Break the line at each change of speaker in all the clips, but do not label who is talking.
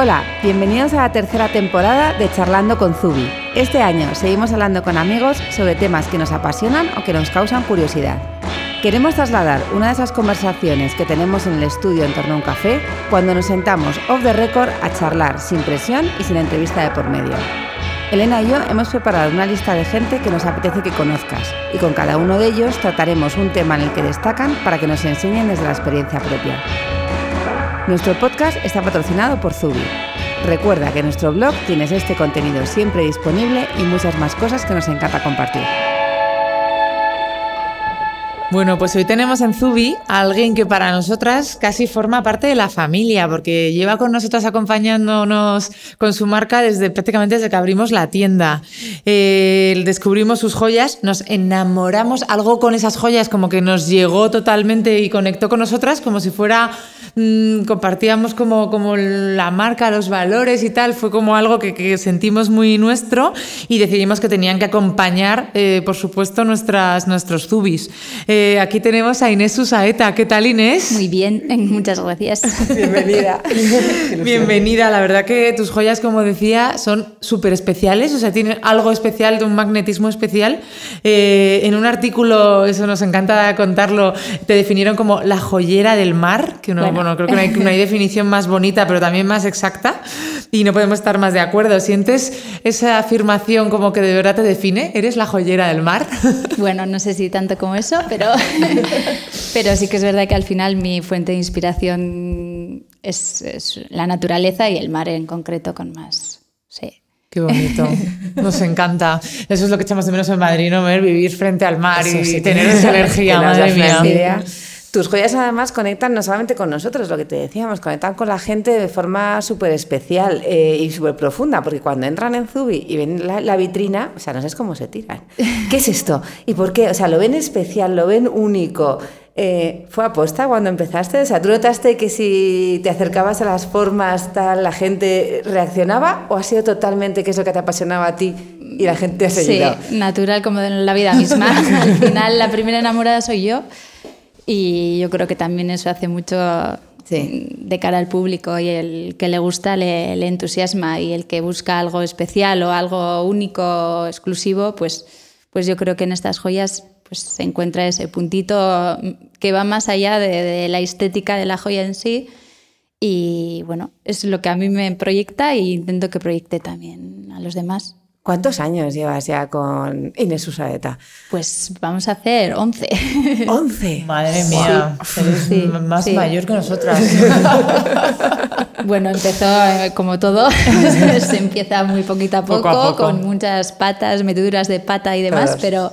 Hola, bienvenidos a la tercera temporada de Charlando con Zubi. Este año seguimos hablando con amigos sobre temas que nos apasionan o que nos causan curiosidad. Queremos trasladar una de esas conversaciones que tenemos en el estudio en torno a un café cuando nos sentamos off the record a charlar sin presión y sin entrevista de por medio. Elena y yo hemos preparado una lista de gente que nos apetece que conozcas y con cada uno de ellos trataremos un tema en el que destacan para que nos enseñen desde la experiencia propia. Nuestro podcast está patrocinado por Zubi. Recuerda que en nuestro blog tienes este contenido siempre disponible y muchas más cosas que nos encanta compartir.
Bueno, pues hoy tenemos en Zubi a alguien que para nosotras casi forma parte de la familia, porque lleva con nosotras acompañándonos con su marca desde prácticamente desde que abrimos la tienda. Eh, descubrimos sus joyas, nos enamoramos, algo con esas joyas como que nos llegó totalmente y conectó con nosotras, como si fuera, mmm, compartíamos como, como la marca, los valores y tal, fue como algo que, que sentimos muy nuestro y decidimos que tenían que acompañar, eh, por supuesto, nuestras, nuestros Zubis. Eh, aquí tenemos a Inés Susaeta. ¿Qué tal, Inés?
Muy bien, muchas gracias.
Bienvenida.
Bienvenida. La verdad que tus joyas, como decía, son súper especiales, o sea, tienen algo especial, de un magnetismo especial. Eh, en un artículo, eso nos encanta contarlo, te definieron como la joyera del mar, que uno, bueno. bueno creo que no hay, no hay definición más bonita, pero también más exacta, y no podemos estar más de acuerdo. ¿Sientes esa afirmación como que de verdad te define? ¿Eres la joyera del mar?
Bueno, no sé si tanto como eso, pero pero sí que es verdad que al final mi fuente de inspiración es, es, la naturaleza y el mar en concreto con más. Sí.
Qué bonito, nos encanta. Eso es lo que echamos de menos en Madrid, ¿no? Ver, vivir frente al mar y, sí, tener esa energía, madre mía.
Tus joyas además conectan no solamente con nosotros, lo que te decíamos, conectan con la gente de forma súper especial eh, y súper profunda, porque cuando entran en Zubi y ven la, la, vitrina, o sea, no sé cómo se tiran. ¿Qué es esto? ¿Y por qué? O sea, lo ven especial, lo ven único. Eh, ¿Fue aposta cuando empezaste? O sea, ¿tú notaste que si te acercabas a las formas, tal, la gente reaccionaba? ¿O ha sido totalmente que es lo que te apasionaba a ti y la gente te ha seguido?
Sí, natural como en la vida misma. Al final, la primera enamorada soy yo. Y yo creo que también eso hace mucho sí. de cara al público y el que le gusta le, le, entusiasma y el que busca algo especial o algo único, exclusivo, pues, pues yo creo que en estas joyas pues se encuentra ese puntito que va más allá de, de la estética de la joya en sí y bueno, es lo que a mí me proyecta e intento que proyecte también a los demás.
¿Cuántos años llevas ya con Inés Susaeta?
Pues vamos a hacer 11.
¿11?
Madre mía, sí. eres sí, más sí. mayor que nosotras.
bueno, empezó eh, como todo, se empieza muy poquito a poco,
poco, a poco.
con muchas patas, meteduras de pata y demás, Todos. pero,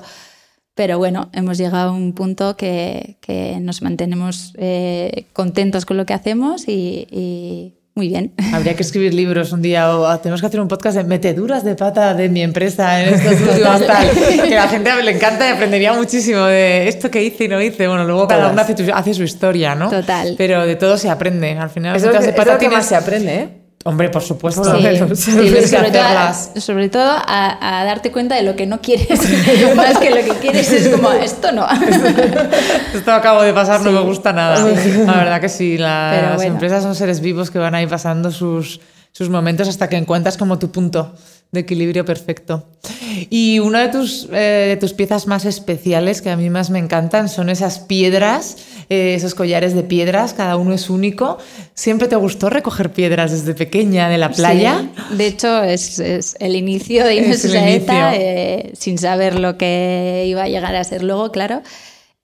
pero bueno, hemos llegado a un punto que, que nos mantenemos eh, contentos con lo que hacemos y, y muy bien.
Habría que escribir libros un día o tenemos que hacer un podcast de meteduras de pata de mi empresa en estos últimos tal. Que a la gente le encanta y aprendería muchísimo de esto que hice y no hice. Bueno, luego cada uno hace, hace, su historia, ¿no?
Total.
Pero de todo se aprende. Al final,
eso, de pata es lo que más se aprende, ¿eh?
Hombre, por supuesto.
Sí, sí, sobre, todo a, sobre, todo a, a, darte cuenta de lo que no quieres. Más que lo que quieres es como, esto no.
esto acabo de pasar, sí. no me gusta nada. La verdad que sí, las bueno. empresas son seres vivos que van ahí pasando sus, sus momentos hasta que encuentras como tu punto de equilibrio perfecto. Y una de tus, eh, de tus piezas más especiales que a mí más me encantan son esas piedras, eh, esos collares de piedras, cada uno es único. ¿Siempre te gustó recoger piedras desde pequeña de la playa?
Sí. De hecho, es, es, el inicio de Inés Saeta, eh, sin saber lo que iba a llegar a ser luego, claro.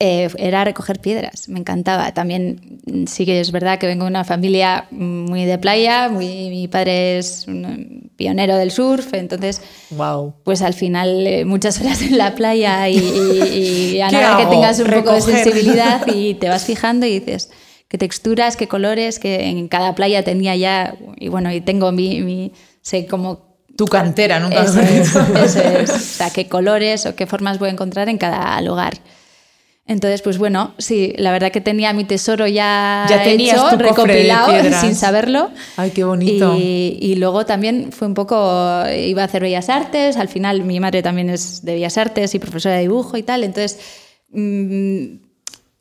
Eh, era recoger piedras, me encantaba. También sí que es verdad que vengo de una familia muy de playa, muy, mi padre es un pionero del surf, entonces
wow.
pues al final eh, muchas horas en la playa y, y, y a nada hago? que tengas un recoger. poco de sensibilidad y te vas fijando y dices qué texturas, qué colores, que en cada playa tenía ya, y bueno, y tengo mi, mi sé como
tu cantera, nunca
eso es, eso es. O sea, qué colores o qué formas voy a encontrar en cada lugar. Entonces, pues bueno, sí, la verdad que tenía mi tesoro ya,
ya
hecho, recopilado sin saberlo.
Ay, qué bonito.
Y, y, luego también fue un poco, iba a hacer Bellas Artes, al final mi madre también es de Bellas Artes y profesora de dibujo y tal, entonces mmm,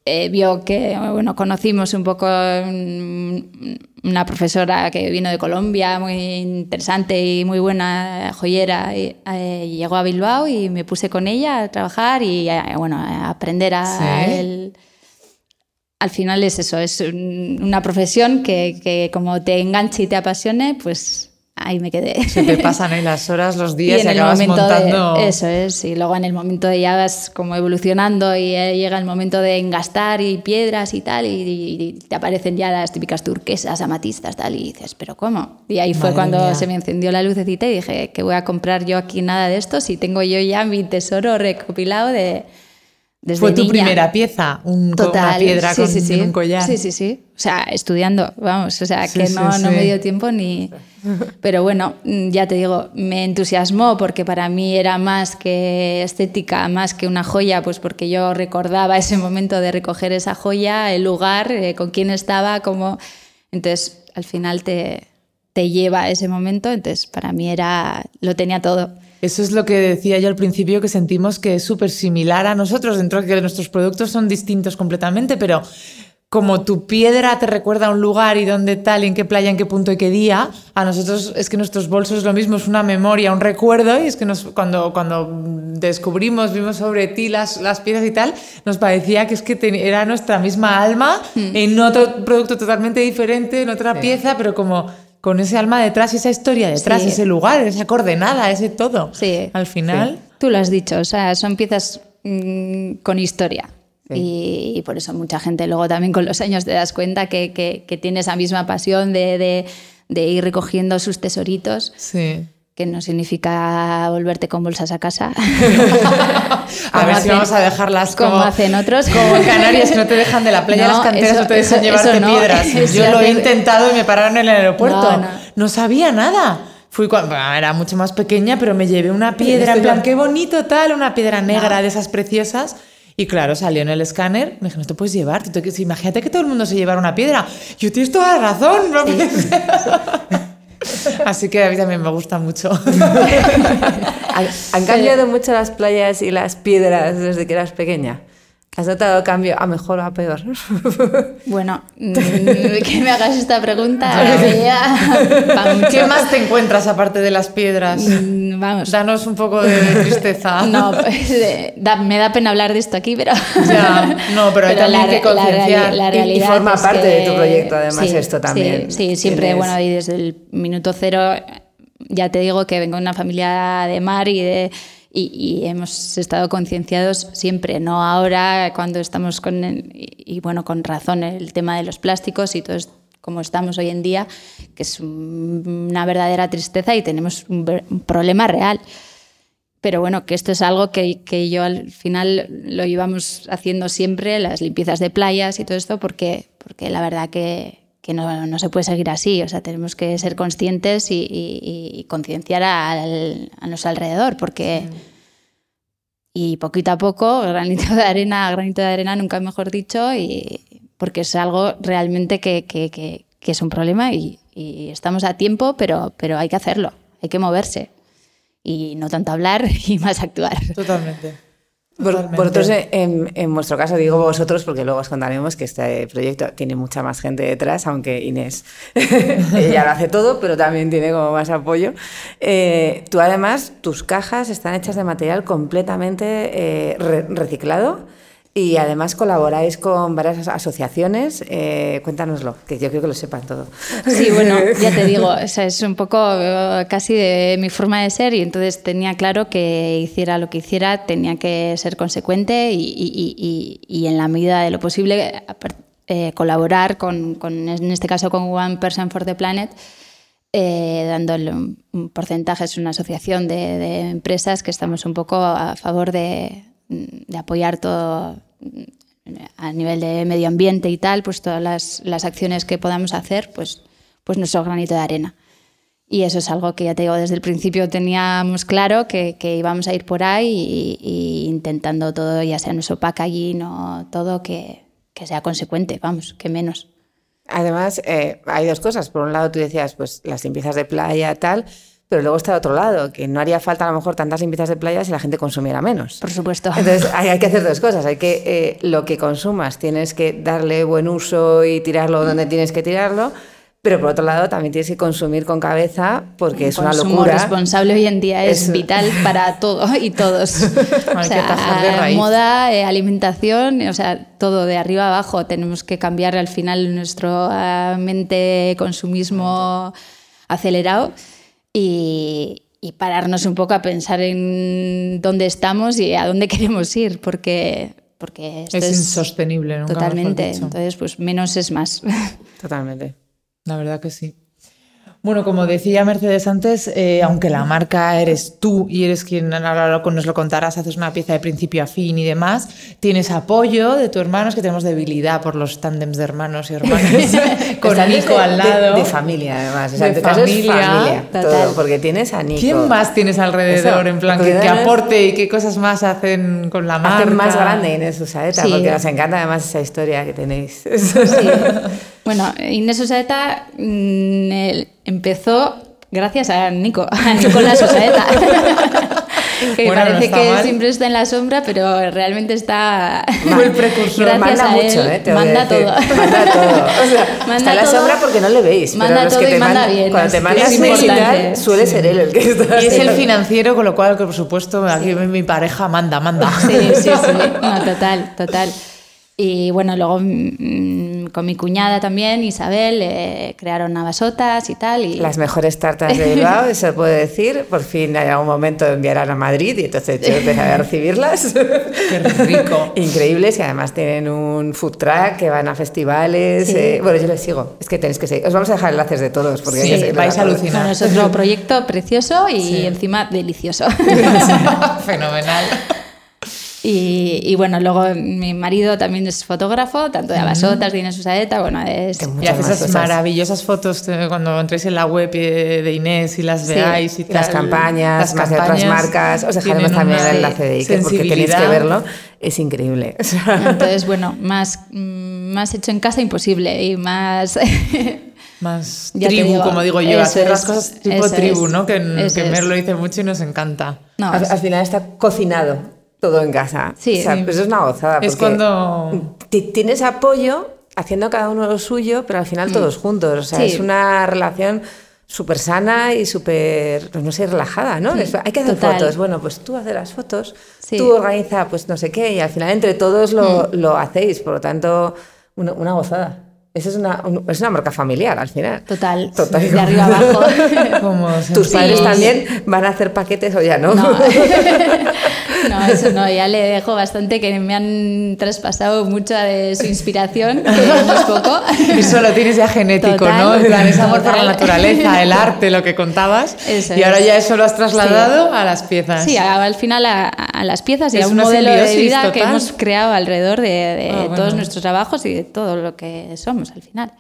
eh, vio que, bueno, conocimos un poco mm, una profesora que vino de Colombia, muy interesante y muy buena joyera, y, eh, llegó a Bilbao y me puse con ella a trabajar y, eh, bueno, a aprender a el al final es eso, es una profesión que, que, como te enganche y te apasione, pues ahí me quedé.
Se te pasan ahí las horas, los días y, acabas
montando... eso es, y luego en el momento de ya vas como evolucionando y eh, llega el momento de engastar y piedras y tal, y, te aparecen ya las típicas turquesas, amatistas, tal, y dices, ¿pero cómo? Y ahí fue cuando se me encendió la lucecita y dije, que voy a comprar yo aquí nada de esto si tengo yo ya mi tesoro recopilado de
fue tu primera pieza, un, una piedra con, un collar.
Sí, sí, sí. O sea, estudiando, vamos, o sea, que no, no me dio tiempo ni... Pero bueno, ya te digo, me entusiasmó porque para mí era más que estética, más que una joya, pues porque yo recordaba ese momento de recoger esa joya, el lugar, eh, con quién estaba, cómo... Entonces, al final te, te lleva a ese momento, entonces para mí era, lo tenía todo.
Eso es lo que decía yo al principio, que sentimos que es súper similar a nosotros, dentro de que nuestros productos son distintos completamente, pero como tu piedra te recuerda a un lugar y dónde tal, y en qué playa, en qué punto y qué día, a nosotros es que nuestros bolsos es lo mismo, es una memoria, un recuerdo, y es que nos, cuando, cuando descubrimos, vimos sobre ti las, las piedras y tal, nos parecía que es que era nuestra misma alma mm. en otro producto totalmente diferente, en otra pieza, pero como con ese alma detrás, esa historia detrás, ese lugar, esa coordenada, ese todo.
Sí.
Al final.
Tú lo has dicho, o sea, son piezas mm, con historia. Y, por eso mucha gente luego también con los años te das cuenta que, que, tiene esa misma pasión de, de, de, ir recogiendo sus tesoritos.
Sí
que no significa volverte con bolsas a casa.
a ver si vamos a dejarlas
como, hacen otros.
Como en Canarias, que no te dejan de la playa las canteras, no te dejan llevarte piedras. Yo lo he intentado y me pararon en el aeropuerto. No, sabía nada. Fui cuando era mucho más pequeña, pero me llevé una piedra, en plan, qué bonito tal, una piedra negra de esas preciosas. Y claro, salió en el escáner, me dijo, no te puedes llevar, imagínate que todo el mundo se llevara una piedra. Yo tienes toda la razón, no Así que a mí también me gusta mucho.
¿Han, cambiado mucho las playas y las piedras desde que eras pequeña? ¿Has notado cambio a mejor o a peor?
Bueno, mm, que me hagas esta pregunta.
¿Qué más te encuentras aparte de las piedras?
Mm, vamos.
Danos un poco de tristeza.
No, pues, eh, me da pena hablar de esto aquí, pero.
Ya, no, pero hay también que concienciar.
La, y, forma parte de tu proyecto, además, esto también.
Sí, sí siempre, bueno, y desde el minuto cero, ya te digo que vengo de una familia de mar y de y, hemos estado concienciados siempre, no ahora cuando estamos con, y, bueno, con razón el tema de los plásticos y todo como estamos hoy en día, que es una verdadera tristeza y tenemos un, problema real. Pero bueno, que esto es algo que, que, yo al final lo íbamos haciendo siempre, las limpiezas de playas y todo esto, porque, porque la verdad que, que no, no, se puede seguir así. O sea, tenemos que ser conscientes y, y, concienciar a nuestro alrededor, porque... Y poquito a poco, granito de arena, granito de arena, nunca mejor dicho, y porque es algo realmente que, que, que, que es un problema y, y, estamos a tiempo, pero, pero hay que hacerlo, hay que moverse. Y no tanto hablar y más actuar.
Totalmente.
Vosotros, en, en, vuestro caso, digo vosotros porque luego os contaremos que este proyecto tiene mucha más gente detrás, aunque Inés ella lo hace todo, pero también tiene como más apoyo. Eh, tú además, tus cajas están hechas de material completamente eh, reciclado. Y además colaboráis con varias asociaciones. Eh, cuéntanoslo, que yo creo que lo sepan todo.
Sí, bueno, ya te digo, es un poco eh, casi de mi forma de ser y entonces tenía claro que hiciera lo que hiciera, tenía que ser consecuente y, en la medida de lo posible eh, colaborar con, en este caso, con One Person for the Planet. Eh, dándole un porcentaje, es una asociación de, de empresas que estamos un poco a favor de, de apoyar todo a nivel de medio ambiente y tal, pues todas las, las, acciones que podamos hacer, pues, pues nuestro granito de arena. Y eso es algo que ya te digo, desde el principio teníamos claro que, que íbamos a ir por ahí y, intentando todo, ya sea nuestro packaging o todo, que, que sea consecuente, vamos, que menos.
Además, eh, hay dos cosas. Por un lado, tú decías, pues las limpiezas de playa, tal, pero luego está el otro lado, que no haría falta a lo mejor tantas limpiezas de playa si la gente consumiera menos.
Por supuesto.
Entonces hay, hay que hacer dos cosas. Hay que eh, lo que consumas tienes que darle buen uso y tirarlo donde tienes que tirarlo. Pero por otro lado también tienes que consumir con cabeza porque es una
Consumo
locura.
responsable hoy en día es vital para todo y todos. o sea, moda, eh, alimentación, o sea, todo de arriba abajo. Tenemos que cambiar al final nuestro ah, mente consumismo acelerado y, y pararnos un poco a pensar en dónde estamos y a dónde queremos ir, porque, porque esto
Es,
es,
insostenible, nunca
totalmente.
dicho.
Entonces, pues menos es más.
Totalmente.
La verdad que sí. Bueno, como decía Mercedes antes, eh, aunque la marca eres tú y eres quien ahora nos lo contarás, haces una pieza de principio a fin y demás, tienes apoyo de tus hermanos, que tenemos debilidad por los tándems de hermanos y hermanas, con
Están
Nico
de-
al lado.
De, familia, además. O sea,
De
en tu caso es
familia,
familia. Todo, porque tienes a Nico.
¿Quién más tienes alrededor?
Eso,
en plan, que, aporte y qué cosas más hacen con la marca.
Hacer más grande Inés Usaeta,
Sí.
porque nos encanta además esa historia que tenéis.
Sí. Bueno, Inés Osaeta mm, empezó gracias a Nico, a Nicolás Osaeta. que
Bueno, no
parece
está
que
mal.
siempre está en la sombra, pero realmente está
Fue el precursor.
gracias
manda
a
mucho,
él,
¿eh? Te
manda todo.
Manda todo. O sea,
Manda
está en la sombra porque no le veis. pero
manda
los
todo
que
y manda
mandan-
bien,
Cuando te mandas
importante.
suele ser él el que está.
Y es el financiero, con lo cual, por supuesto, aquí mi pareja manda, manda.
Sí, sí, sí. No, total, total. Y bueno, luego mm, con mi cuñada también, Isabel, eh, crearon navasotas y tal. Y
Las mejores tartas de Bilbao, eso puedo decir. Por fin hay algún momento enviarán a Madrid y entonces yo empezaré a recibirlas.
Qué rico.
Increíbles y además tienen un food truck que van a festivales.
Sí.
eh, bueno, yo les sigo. Es que tenéis que seguir. Os vamos a dejar enlaces de todos porque
Sí,
que
vais a alucinar.
Bueno, es otro proyecto precioso y
Sí.
encima delicioso.
Fenomenal.
Y, y bueno, luego mi marido también es fotógrafo, tanto de Abasotas, de Inés Usaeta, bueno, es...
Y haces esas
cosas.
maravillosas fotos eh, cuando entréis en la web eh, de Inés y las
Sí.
veáis y
Las
tal.
campañas,
Las
más de otras
campañas
marcas. Os dejaremos también el enlace de Iker porque tenéis que verlo. Es increíble.
Entonces, bueno, más, mm, más hecho en casa imposible y más...
Más
Ya
tribu,
digo,
como digo yo, hacer las
es,
cosas tipo tribu,
es,
¿no? Que, que. Mer lo dice mucho y nos encanta.
No,
al final está cocinado todo en casa.
Sí.
O sea,
Sí.
pues es una gozada.
Es cuando-
ti- Tienes apoyo haciendo cada uno lo suyo, pero al final todos juntos. O sea,
Mm. Sí.
es una relación súper sana y súper, pues no sé, relajada, ¿no? Es- hay que hacer
Total.
fotos. Bueno, pues tú haces las fotos,
Sí.
tú organiza, pues no sé qué, y al final entre todos lo, lo hacéis. Por lo tanto, una, una gozada. Esa es una, un- es una marca familiar al final.
total,
Total.
de arriba abajo.
como
¿Tus padres
Sí.
también van a hacer paquetes o ya no?
No. no, eso no, ya le dejo bastante que me han traspasado mucha de su inspiración, que no es poco.
Eso lo tienes ya genético,
Total,
¿no? En plan, ese amor por la naturaleza, el arte, lo que contabas.
Eso
y ahora
es.
ya eso lo has trasladado a las piezas.
Sí, al final a, a las piezas y
Es
a un modelo de vida que hemos creado alrededor de, de
Ah, bueno.
todos nuestros trabajos y de todo lo que somos al final.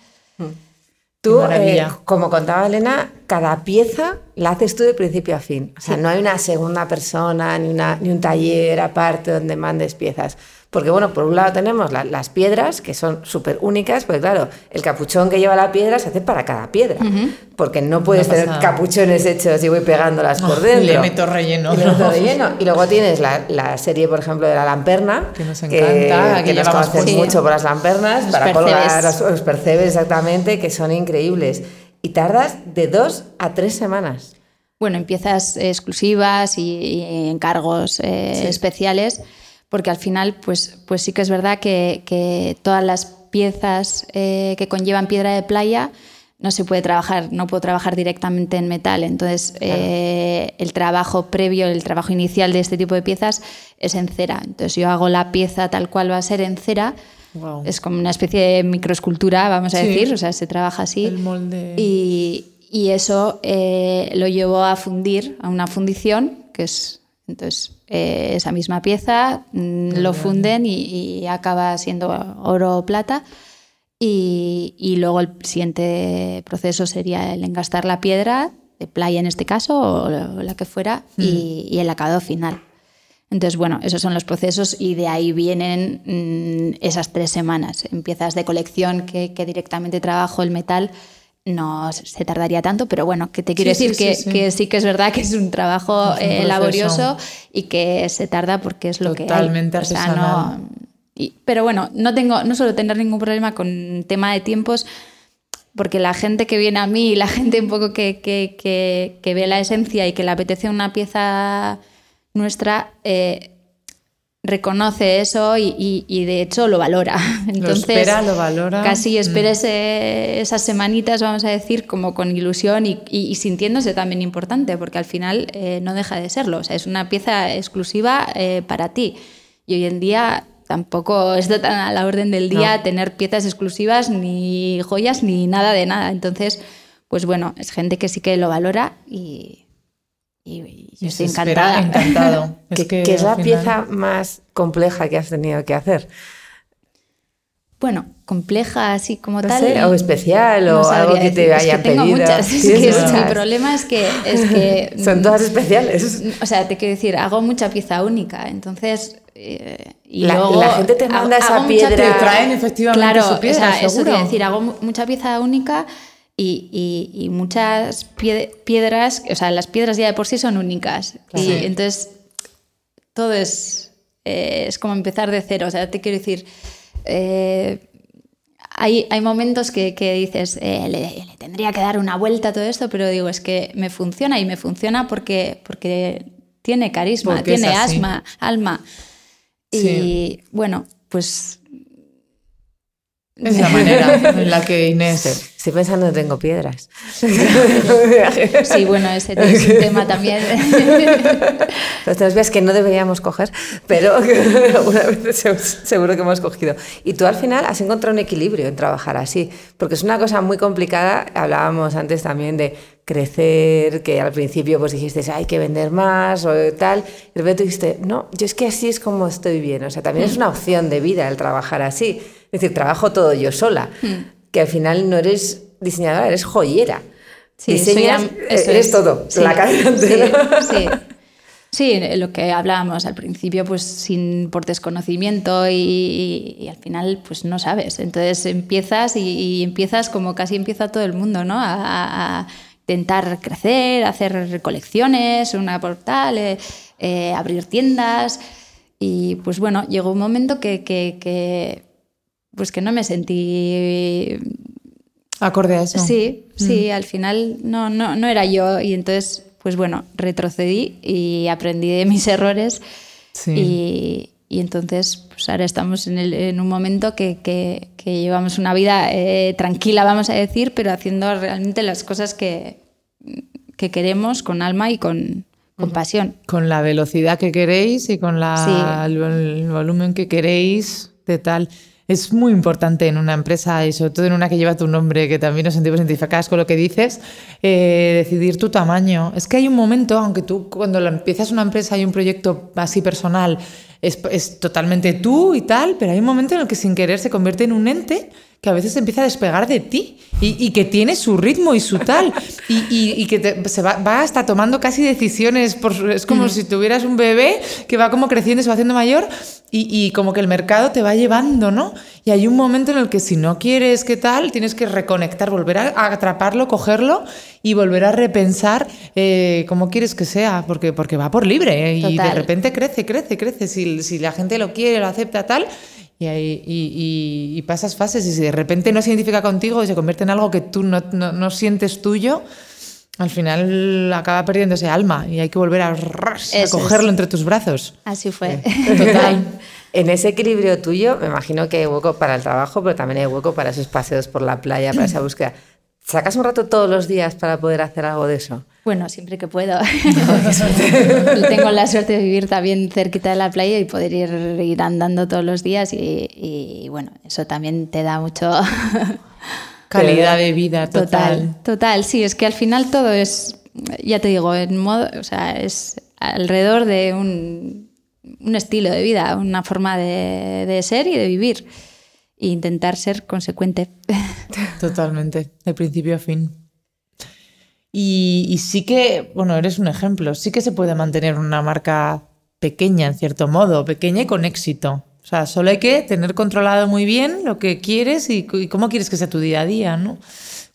Tú,
Qué maravilla.
eh, como contaba Elena, cada pieza la haces tú de principio a fin. O sea, no hay una segunda persona ni, una, ni un taller aparte donde mandes piezas. Porque, bueno, por un lado tenemos la- las piedras, que son súper únicas, porque, claro, el capuchón que lleva la piedra se hace para cada piedra. Porque no puedes
Una
tener capuchones hechos y voy pegándolas por
Oh,
dentro.
y le meto relleno.
Y le meto relleno. Y luego tienes la, la serie, por ejemplo, de la lamperna.
Que nos encanta,
que,
que
nos conocen mucho por las lampernas,
Los
para
percebes.
colgar los, los percebes exactamente, que son increíbles. Y tardas de dos a tres semanas.
Bueno, en piezas exclusivas y, y encargos eh, especiales, porque al final, pues, pues sí que es verdad que, que todas las piezas eh, que conllevan piedra de playa no se puede trabajar, no puedo trabajar directamente en metal. Entonces, eh, el trabajo previo, el trabajo inicial de este tipo de piezas es en cera. Entonces, yo hago la pieza tal cual va a ser en cera.
Guau.
Es como una especie de microescultura, vamos a
Sí.
decir, o sea, se trabaja así.
El molde.
Y, y eso eh, lo llevó a fundir, a una fundición, que es entonces eh, esa misma pieza, mm, lo funden y, y acaba siendo oro o plata. Y, y luego el siguiente proceso sería el engastar la piedra, de playa en este caso, o la la que fuera, y, y el acabado final. Entonces, bueno, esos son los procesos y de ahí vienen mm, esas tres semanas. En piezas de colección que, que directamente trabajo el metal, no se tardaría tanto, pero bueno, que te quiero decir que, sí, que, es verdad que es un trabajo eh, laborioso y que se tarda porque es lo
que Totalmente
artesanal. pero bueno, no tengo, no suelo tener ningún problema con tema de tiempos, porque la gente que viene a mí, la gente un poco que, que ve la esencia y que le apetece una pieza nuestra, eh, reconoce eso y, de hecho lo valora. Entonces,
lo espera, lo valora.
Casi espera mm. esas semanitas, vamos a decir, como con ilusión y, sintiéndose también importante, porque al final eh, no deja de serlo. O sea, es una pieza exclusiva eh, para ti. Y hoy en día tampoco está tan a la orden del día tener piezas exclusivas, ni joyas, ni nada de nada. Entonces, pues bueno, es gente que sí que lo valora y y, estoy encantada.
Encantado.
¿Qué, es la pieza más compleja que has tenido que hacer?
Bueno, compleja así como tal.
o especial o algo que te haya
es que tengo Muchas. Es que mi problema es que, es que.
Son todas especiales.
O sea, te quiero decir, hago mucha pieza única. Entonces. Eh, y
la,
luego
la gente te manda esa piedra.
Te traen efectivamente
claro,
su piedra,
o sea, eso quiero decir, hago mucha pieza única y, muchas piedras, o sea, las piedras ya de por sí son únicas. Y entonces todo es, eh, es como empezar de cero. O sea, te quiero decir, eh, hay, hay, momentos que, dices, eh, le, tendría que dar una vuelta a todo esto, pero digo, es que me funciona y me funciona porque, porque tiene carisma, tiene asma, alma. Y bueno, pues
es la manera en la que Inés.
Estoy pensando que tengo piedras.
Sí, bueno, ese es un tema también.
Otras veces que no deberíamos coger, pero alguna vez seguro que hemos cogido. Y tú al final has encontrado un equilibrio en trabajar así, porque es una cosa muy complicada. Hablábamos antes también de crecer, que al principio pues dijiste, hay que vender más o tal. Y de repente dijiste, no, yo es que así es como estoy bien. O sea, también es una opción de vida el trabajar así. Es decir, trabajo todo yo sola. Hmm que al final no eres diseñadora, eres joyera. Sí, Diseñas, eh, eres todo, la cadena
Sí, sí. lo que hablábamos al principio, pues sin por desconocimiento y, al final pues no sabes. Entonces empiezas y, empiezas como casi empieza todo el mundo, ¿no? A, intentar crecer, hacer recolecciones, una portal, eh, eh, abrir tiendas. Y pues bueno, llegó un momento que, que pues que no me sentí
acorde a eso.
Sí, sí, mm. al final no, no, no era yo y entonces, pues bueno, retrocedí y aprendí de mis errores y, y, entonces, pues ahora estamos en, el, en un momento que, que, que, llevamos una vida eh, tranquila, vamos a decir, pero haciendo realmente las cosas que, que queremos con alma y con, con pasión.
Con la velocidad que queréis y con la, el volumen que queréis de tal es muy importante en una empresa y sobre todo en una que lleva tu nombre, que también nos sentimos identificadas con lo que dices, eh, decidir tu tamaño. Es que hay un momento, aunque tú cuando empiezas una empresa y un proyecto así personal, es, es totalmente tú y tal, pero hay un momento en el que sin querer se convierte en un ente que a veces empieza a despegar de ti y, que tiene su ritmo y su tal y, que se va, hasta tomando casi decisiones, por, es como si tuvieras un bebé que va como creciendo, se va haciendo mayor y, como que el mercado te va llevando, ¿no? Y hay un momento en el que si no quieres qué tal, tienes que reconectar, volver a, atraparlo, cogerlo y volver a repensar eh, cómo quieres que sea, porque, porque va por libre ¿eh? y de repente crece, crece, crece. Si, si la gente lo quiere, lo acepta tal, y, y, pasas fases y si de repente no se identifica contigo y se convierte en algo que tú no, no, sientes tuyo, al final acaba perdiéndose alma y hay que volver a, cogerlo entre tus brazos.
Así fue.
Total.
en ese equilibrio tuyo, me imagino que hay hueco para el trabajo, pero también hay hueco para esos paseos por la playa, para esa búsqueda. ¿Sacas un rato todos los días para poder hacer algo de eso?
Bueno, siempre que puedo. Tengo la suerte de vivir también cerquita de la playa y poder ir, andando todos los días y, bueno, eso también te da mucho...
Calidad de vida total.
total. sí, es que al final todo es, ya te digo, en modo, o sea, es alrededor de un, estilo de vida, una forma de, de ser y de vivir e intentar ser consecuente.
Totalmente, de principio a fin. Y, sí que, bueno, eres un ejemplo, sí que se puede mantener una marca pequeña, en cierto modo, pequeña y con éxito. O sea, solo hay que tener controlado muy bien lo que quieres y, cómo quieres que sea tu día a día, ¿no?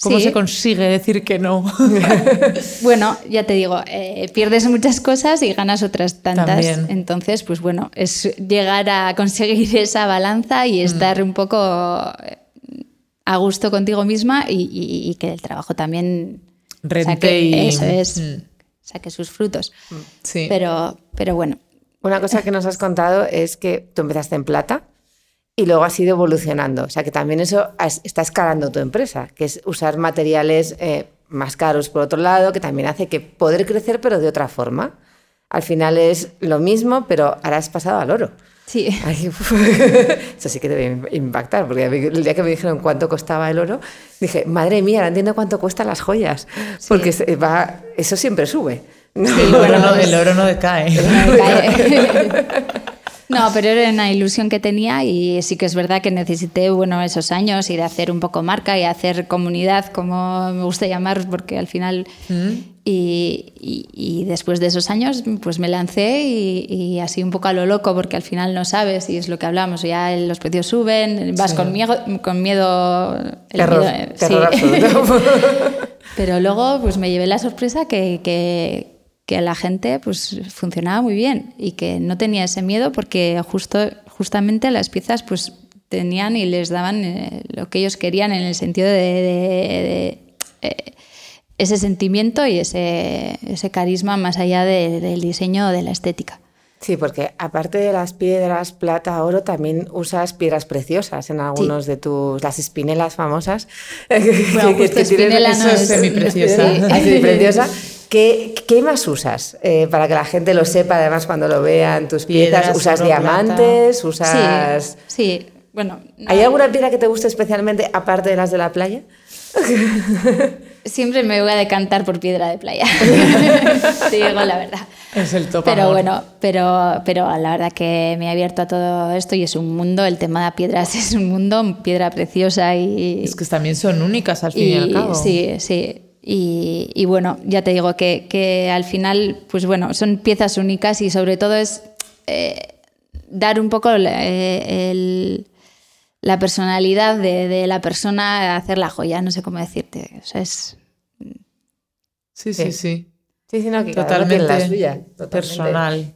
¿Cómo
Sí.
se consigue decir que no?
Bueno, ya te digo, eh, pierdes muchas cosas y ganas otras tantas.
También.
Entonces, pues bueno, es llegar a conseguir esa balanza
Mm.
y estar un poco eh, a gusto contigo misma y, y- y que el trabajo también
Rente
saque,
y-
eso es,
Mm.
saque sus frutos.
Sí.
Pero, pero bueno,
Una cosa que nos has contado es que tú empezaste en plata y luego has ido evolucionando. O sea, que también eso has- está escalando tu empresa, que es usar materiales eh, más caros por otro lado, que también hace que poder crecer, pero de otra forma. Al final es lo mismo, pero ahora has pasado al oro.
Sí.
Ay, eso sí que debe impactar, porque el día que me dijeron cuánto costaba el oro, dije, madre mía, ahora entiendo cuánto cuestan las joyas, porque va, eso siempre sube. ¿no?
el, oro
bueno,
no, el oro no decae.
No, pero era una ilusión que tenía y sí que es verdad que necesité bueno, esos años y de hacer un poco marca y hacer comunidad, como me gusta llamar, porque al final... Y, y- y después de esos años, pues me lancé y, y así un poco a lo loco, porque al final no sabes y es lo que hablamos, ya los precios suben, vas
Sí.
con miedo, con miedo... el
Terror,
miedo,
terror
sí.
absoluto.
Pero luego pues me llevé la sorpresa que, que, que a la gente pues funcionaba muy bien y que no tenía ese miedo porque justo, justamente las piezas pues tenían y les daban eh, lo que ellos querían en el sentido de, de- de, eh, ese sentimiento y ese, ese carisma más allá de- del diseño o de la estética.
Sí, porque aparte de las piedras, plata, oro, también usas piedras preciosas en algunos de tus, las espinelas famosas.
Bueno, justo espinela no
es
es-
semipreciosa.
Sí.
Sí, preciosa. ¿Qué, qué más usas? Eh, para que la gente lo sepa, además, cuando lo vean tus piezas.
Piedras,
¿Usas diamantes? ¿Usas...?
Sí, sí. Bueno, no-
¿Hay alguna piedra que te guste especialmente, aparte de las de la playa?
siempre me voy a decantar por piedra de playa. Te digo la verdad.
Es el top
Pero
amor.
bueno, pero, pero la verdad que me he abierto a todo esto y es un mundo, el tema de piedras es un mundo, piedra preciosa y...
Es que también son únicas al fin y, al cabo.
Sí, sí. Y, y bueno, ya te digo que, que al final, pues bueno, son piezas únicas y sobre todo es eh, dar un poco la, eh, el- la personalidad de, de la persona a hacer la joya, no sé cómo decirte. O sea, es...
Sí, sí,
Sí.
sí.
Sí, sí, no, que
Totalmente
la suya. totalmente.
personal.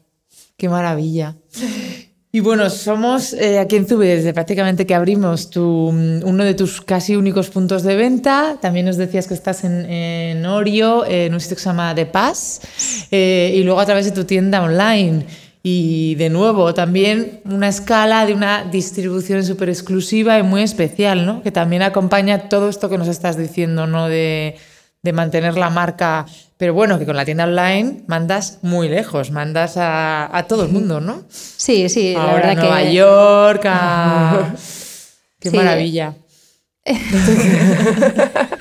Qué maravilla. Y bueno, somos eh, aquí en Zube desde prácticamente que abrimos mm, uno de tus casi únicos puntos de venta. También nos decías que estás en, en Orio, en un sitio que se llama The Pass, eh, y luego a través de tu tienda online. Y de nuevo, también una escala de una distribución súper exclusiva y muy especial, ¿no? Que también acompaña todo esto que nos estás diciendo, ¿no? De, de mantener la marca. Pero bueno, que con la tienda online mandas muy lejos, mandas a, a todo el mundo, ¿no?
Sí, sí, la
Ahora
verdad
a Nueva
que...
York, a... Qué
Sí.
maravilla.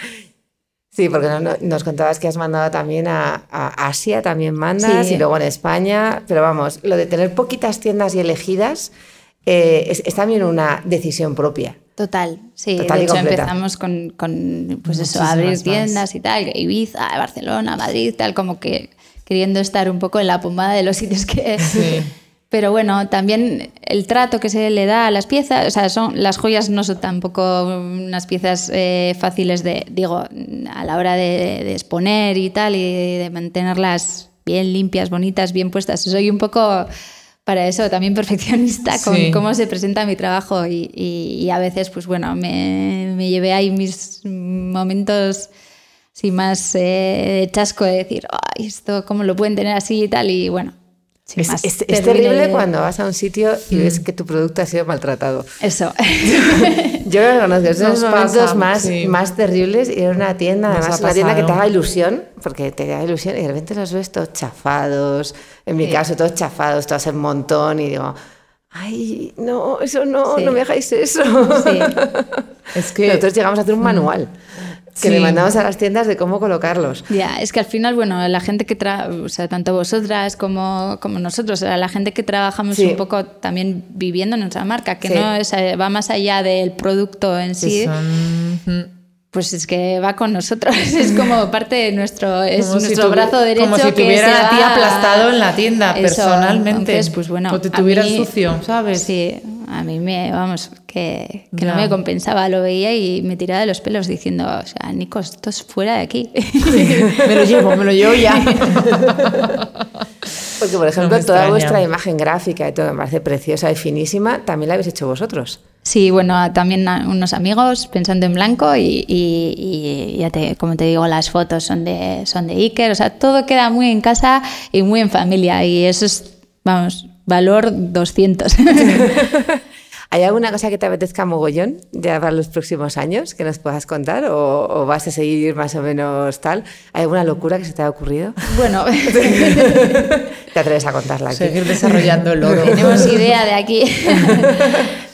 Sí, porque no- no- nos contabas que has mandado también a, a Asia, también mandas,
Sí.
y luego en España. Pero vamos, lo de tener poquitas tiendas y elegidas eh, es, es también una decisión propia.
Total, sí.
Total
de hecho,
completa.
empezamos con, con, pues eso, abrir
más.
tiendas y tal, Ibiza, Barcelona, Madrid, tal, como que queriendo estar un poco en la pomada de los sitios que...
Sí.
Pero bueno, también el trato que se le da a las piezas, o sea, son, las joyas no son tampoco unas piezas eh, fáciles de, digo, a la hora de, de exponer y tal, y de mantenerlas bien limpias, bonitas, bien puestas. Soy un poco para eso también perfeccionista con
Sí.
cómo se presenta mi trabajo y, y- y a veces, pues bueno, me, me llevé ahí mis momentos sí, más eh, de chasco de decir, ay, esto, ¿cómo lo pueden tener así y tal? Y bueno, sin
Es,
más.
es- es
Terrible
terrible
de-
cuando vas a un sitio y
Mm.
ves que tu producto ha sido maltratado.
Eso.
Yo lo conozco, son
Nos
los momentos
pasa,
más,
sí.
más terribles ir a una tienda,
Nos
además una tienda que te haga ilusión, porque te da ilusión y de repente los ves todos chafados, en mi caso todos chafados, todos en montón y digo, ay, no, eso no,
Sí.
no me hagáis eso.
Sí.
Es que...
Nosotros llegamos a hacer un manual que
Sí.
le mandamos a las tiendas de cómo colocarlos.
Ya, es que al final, bueno, la gente que trabaja, o sea, tanto vosotras como, como nosotros, o sea, la gente que trabajamos
Sí.
un poco también viviendo nuestra marca, que
Sí.
no eh, va más allá del producto en sí,
son-
pues es que va con nosotros, es como parte de nuestro, es
Como
nuestro brazo derecho.
Como si
que
tuviera
se
a ti aplastado en la tienda
Eso,
personalmente.
entonces, pues bueno,
O te
a
tuviera
mí-
sucio, ¿sabes?
Sí, a mí me, vamos, que, que no me compensaba, lo veía y me tiraba de los pelos diciendo, o sea, Nico, esto es fuera de aquí.
me lo llevo, me lo llevo ya.
Porque, por ejemplo, toda vuestra imagen gráfica y todo me parece preciosa y finísima, también la habéis hecho vosotros.
Sí, bueno, también unos amigos pensando en blanco y, y, ya te, como te digo, las fotos son de, son de Iker, o sea, todo queda muy en casa y muy en familia y eso es, vamos, valor 200.
¿Hay alguna cosa que te apetezca mogollón ya para los próximos años que nos puedas contar o, vas a seguir más o menos tal? ¿Hay alguna locura que se te haya ocurrido?
Bueno,
te atreves a contarla aquí.
Seguir desarrollando el oro.
Tenemos idea de aquí.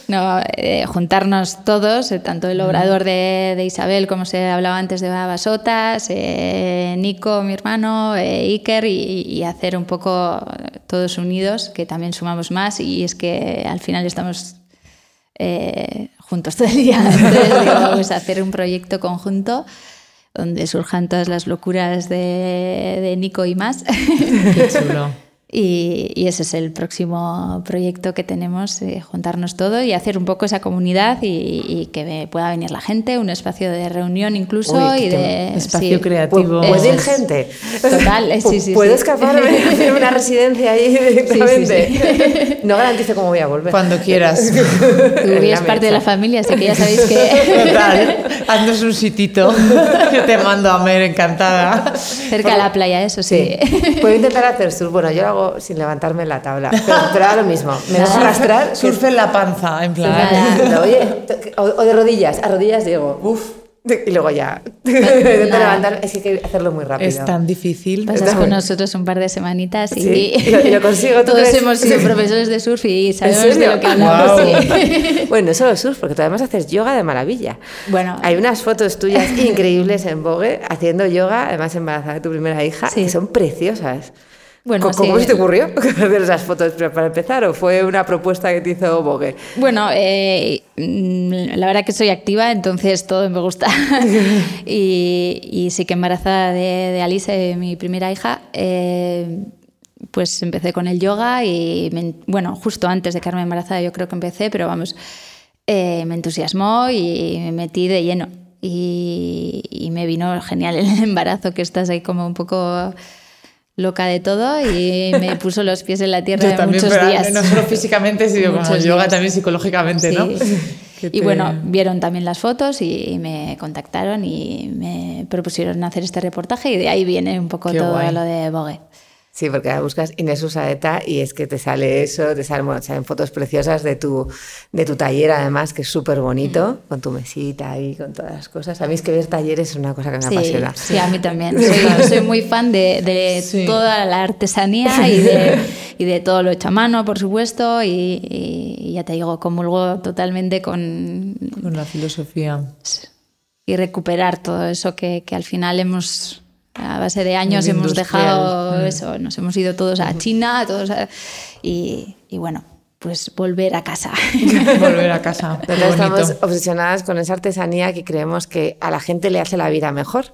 No, eh, juntarnos todos, eh, tanto el obrador de, Isabel, como se hablaba antes de Babasotas, eh, Nico, mi hermano, Iker, y, hacer un poco todos unidos, que también sumamos más, y es que al final estamos juntos todo el día. Entonces, pues hacer un proyecto conjunto donde surjan todas las locuras de, de Nico y más.
Qué chulo.
Y, ese es el próximo proyecto que tenemos, eh, juntarnos todo y hacer un poco esa comunidad y, que pueda venir la gente, un espacio de reunión incluso y de
espacio creativo.
¿Puede ir gente?
Total, eh, sí, sí.
¿Puedo escaparme hacer una residencia ahí directamente? no garantizo cómo voy a volver.
Cuando quieras.
Tú es parte de la familia, así que ya sabéis que...
Total, haznos un sitito. Yo te mando a Mer, encantada.
Cerca de la playa, eso sí.
Puedo intentar hacer sur. Bueno, yo hago sin levantarme en la tabla. Pero, pero ahora lo mismo. Me dejo arrastrar.
Surfe en la panza, en plan.
Oye, o, de rodillas. A rodillas digo, uff. Y luego ya. levantar, es que hay que hacerlo muy rápido.
Es tan difícil.
Pasas con nosotros un par de semanitas y,
y, lo, consigo.
Todos hemos sido profesores de surf y sabemos de lo que hablamos.
bueno, no solo surf, porque tú además haces yoga de maravilla.
Bueno.
Hay unas fotos tuyas increíbles en Vogue haciendo yoga, además embarazada de tu primera hija, que son preciosas. Bueno, ¿Cómo, se te ocurrió hacer esas fotos para empezar o fue una propuesta que te hizo Vogue?
Bueno, eh, mm, la verdad que soy activa, entonces todo me gusta. y, sí que embarazada de, Alice, mi primera hija, eh, pues empecé con el yoga y, bueno, justo antes de quedarme embarazada yo creo que empecé, pero vamos, eh, me entusiasmó y me metí de lleno. Y, y me vino genial el embarazo, que estás ahí como un poco loca de todo y me puso los pies en la tierra de muchos días.
No solo físicamente, sino como yoga también psicológicamente, ¿no?
Y bueno, vieron también las fotos y me contactaron y me propusieron hacer este reportaje y de ahí viene un poco todo lo de Vogue.
Sí, porque ahora buscas Inés Usaeta y es que te sale eso, te salen, bueno, salen fotos preciosas de tu, de tu taller, además, que es súper bonito, mm. con tu mesita y con todas las cosas. A mí es que ver talleres es una cosa que me apasiona.
Sí, a mí también. Soy, muy fan de, de toda la artesanía y de, y de, todo lo hecho a mano, por supuesto, y, y ya te digo, comulgo totalmente con...
Con la filosofía.
Y recuperar todo eso que, que al final hemos a base de años hemos dejado mm. eso, nos hemos ido todos a China, todos y, y bueno, pues volver a casa.
volver a casa.
estamos obsesionadas con esa artesanía que creemos que a la gente le hace la vida mejor,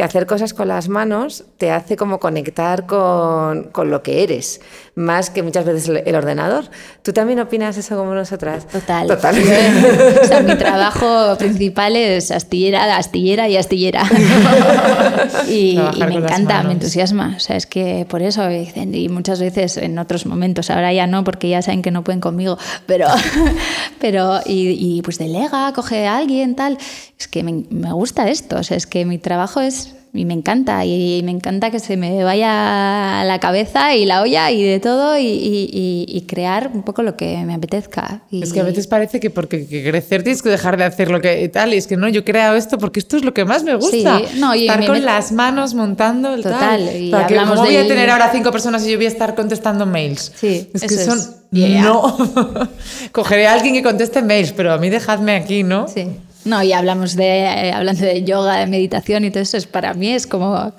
que hacer cosas con las manos te hace como conectar con, con lo que eres, más que muchas veces el, ordenador. ¿Tú también opinas eso como nosotras?
Total.
Total.
o sea, mi trabajo principal es astillera, astillera y astillera. y, y, me encanta, me entusiasma. O sea, es que por eso dicen, y muchas veces en otros momentos, ahora ya no, porque ya saben que no conmigo, pero, pero y, pues delega, coge a alguien, tal. Es que me, me gusta esto, o sea, es que mi trabajo es y me encanta, y me encanta que se me vaya la cabeza y la olla y de todo y, y, crear un poco lo que me apetezca.
Es que a veces parece que porque crecer tienes que dejar de hacer lo que tal, y es que no, yo he creado esto porque esto es lo que más me gusta. Sí, no, y estar con las manos montando el
Total,
tal.
Y
¿Cómo voy a tener ahora cinco personas y yo voy a estar contestando mails?
Sí,
es que son... No, cogeré a alguien que conteste mails, pero a mí dejadme aquí, ¿no?
Sí. No, y hablamos de, eh, hablando de yoga, de meditación y todo eso, es, para mí es como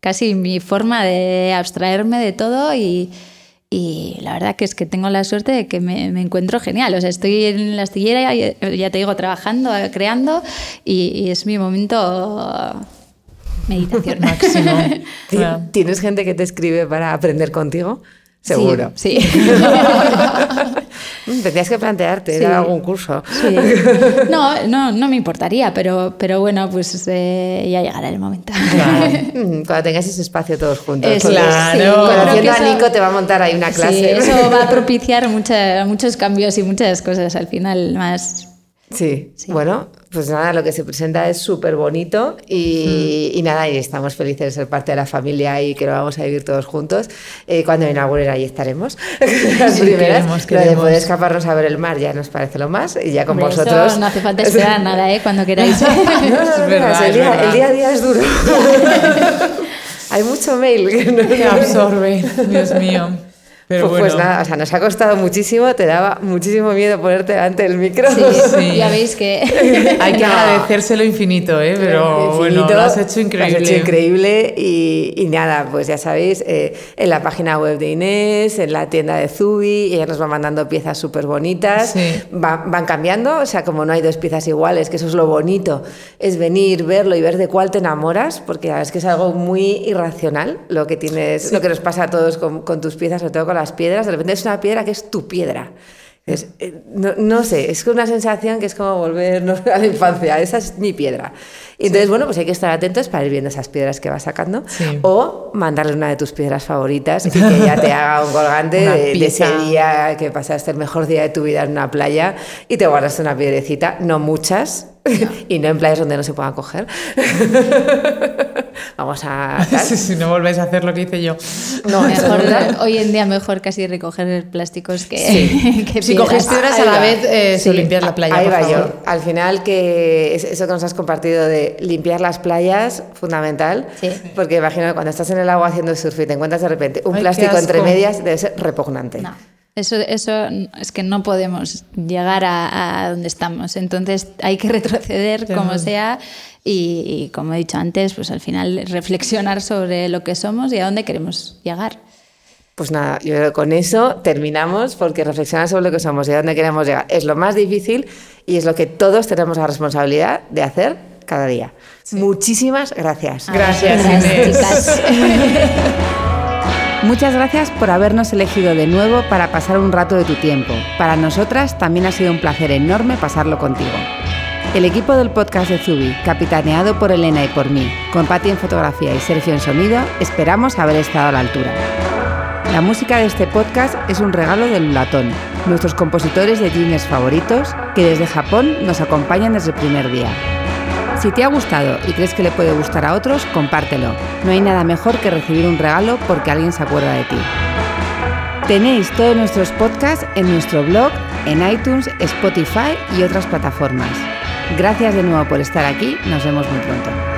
casi mi forma de abstraerme de todo y, y la verdad que es que tengo la suerte de que me, encuentro genial. O sea, estoy en la astillera, ya te digo, trabajando, creando y, es mi momento meditación
máximo.
¿Tienes gente que te escribe para aprender contigo? Seguro.
Sí.
Mm, tendrías que plantearte dar algún curso.
No, no, no me importaría, pero, pero bueno, pues eh, ya llegará el momento.
Mm, cuando tengáis ese espacio todos juntos.
claro.
Conociendo a Nico te va a montar ahí una clase.
eso va a propiciar muchos cambios y muchas cosas al final más
Sí. bueno, pues nada, lo que se presenta es súper bonito y, y, nada, y estamos felices de ser parte de la familia y que lo vamos a vivir todos juntos. Eh, cuando inauguren ahí estaremos. Las sí, primeras, queremos, de poder escaparnos a ver el mar ya nos parece lo más y ya con vosotros.
no hace falta esperar nada, ¿eh? Cuando queráis.
no, no, verdad, el, día, el, día, a día es duro. Hay mucho mail
que absorbe, Dios mío.
Pero pues, pues, nada, o sea, nos ha costado muchísimo, te daba muchísimo miedo ponerte delante del micro.
Sí, sí. ya veis que...
Hay que agradecérselo infinito, ¿eh? pero bueno, lo has hecho increíble.
Lo has hecho increíble y, y nada, pues ya sabéis, eh, en la página web de Inés, en la tienda de Zubi, ella nos va mandando piezas súper bonitas, van, van cambiando, o sea, como no hay dos piezas iguales, que eso es lo bonito, es venir, verlo y ver de cuál te enamoras, porque es que es algo muy irracional lo que tienes, lo que nos pasa a todos con, con tus piezas, sobre todo con las piedras, de repente es una piedra que es tu piedra. Es, eh, no, sé, es una sensación que es como volver a la infancia, esa es mi piedra. Y entonces, bueno, pues hay que estar atentos para ir viendo esas piedras que vas sacando o mandarle una de tus piedras favoritas y que ella te haga un colgante de, ese día que pasaste el mejor día de tu vida en una playa y te guardaste una piedrecita, no muchas, y no en playas donde no se puedan coger. Vamos a.
si no volvéis a hacer lo que hice yo.
No, mejor, hoy en día mejor casi recoger plásticos que. Sí.
si coges piedras a la vez, eh, limpiar la playa.
Ahí
va
yo. Al final, que eso que nos has compartido de limpiar las playas, fundamental. Sí. Porque imagino que cuando estás en el agua haciendo surf y te encuentras de repente un plástico entre medias, debe ser repugnante.
No. Eso, eso es que no podemos llegar a, donde estamos. Entonces hay que retroceder como sea y, como he dicho antes, pues al final reflexionar sobre lo que somos y a dónde queremos llegar.
Pues nada, yo con eso terminamos porque reflexionar sobre lo que somos y a dónde queremos llegar es lo más difícil y es lo que todos tenemos la responsabilidad de hacer cada día. Muchísimas gracias.
Gracias, gracias
Muchas gracias por habernos elegido de nuevo para pasar un rato de tu tiempo. Para nosotras también ha sido un placer enorme pasarlo contigo. El equipo del podcast de Zubi, capitaneado por Elena y por mí, con Patti en fotografía y Sergio en sonido, esperamos haber estado a la altura. La música de este podcast es un regalo del Latón, nuestros compositores de jeans favoritos, que desde Japón nos acompañan desde el primer día. Si te ha gustado y crees que le puede gustar a otros, compártelo. No hay nada mejor que recibir un regalo porque alguien se acuerda de ti. Tenéis todos nuestros podcasts en nuestro blog, en iTunes, Spotify y otras plataformas. Gracias de nuevo por estar aquí. Nos vemos muy pronto.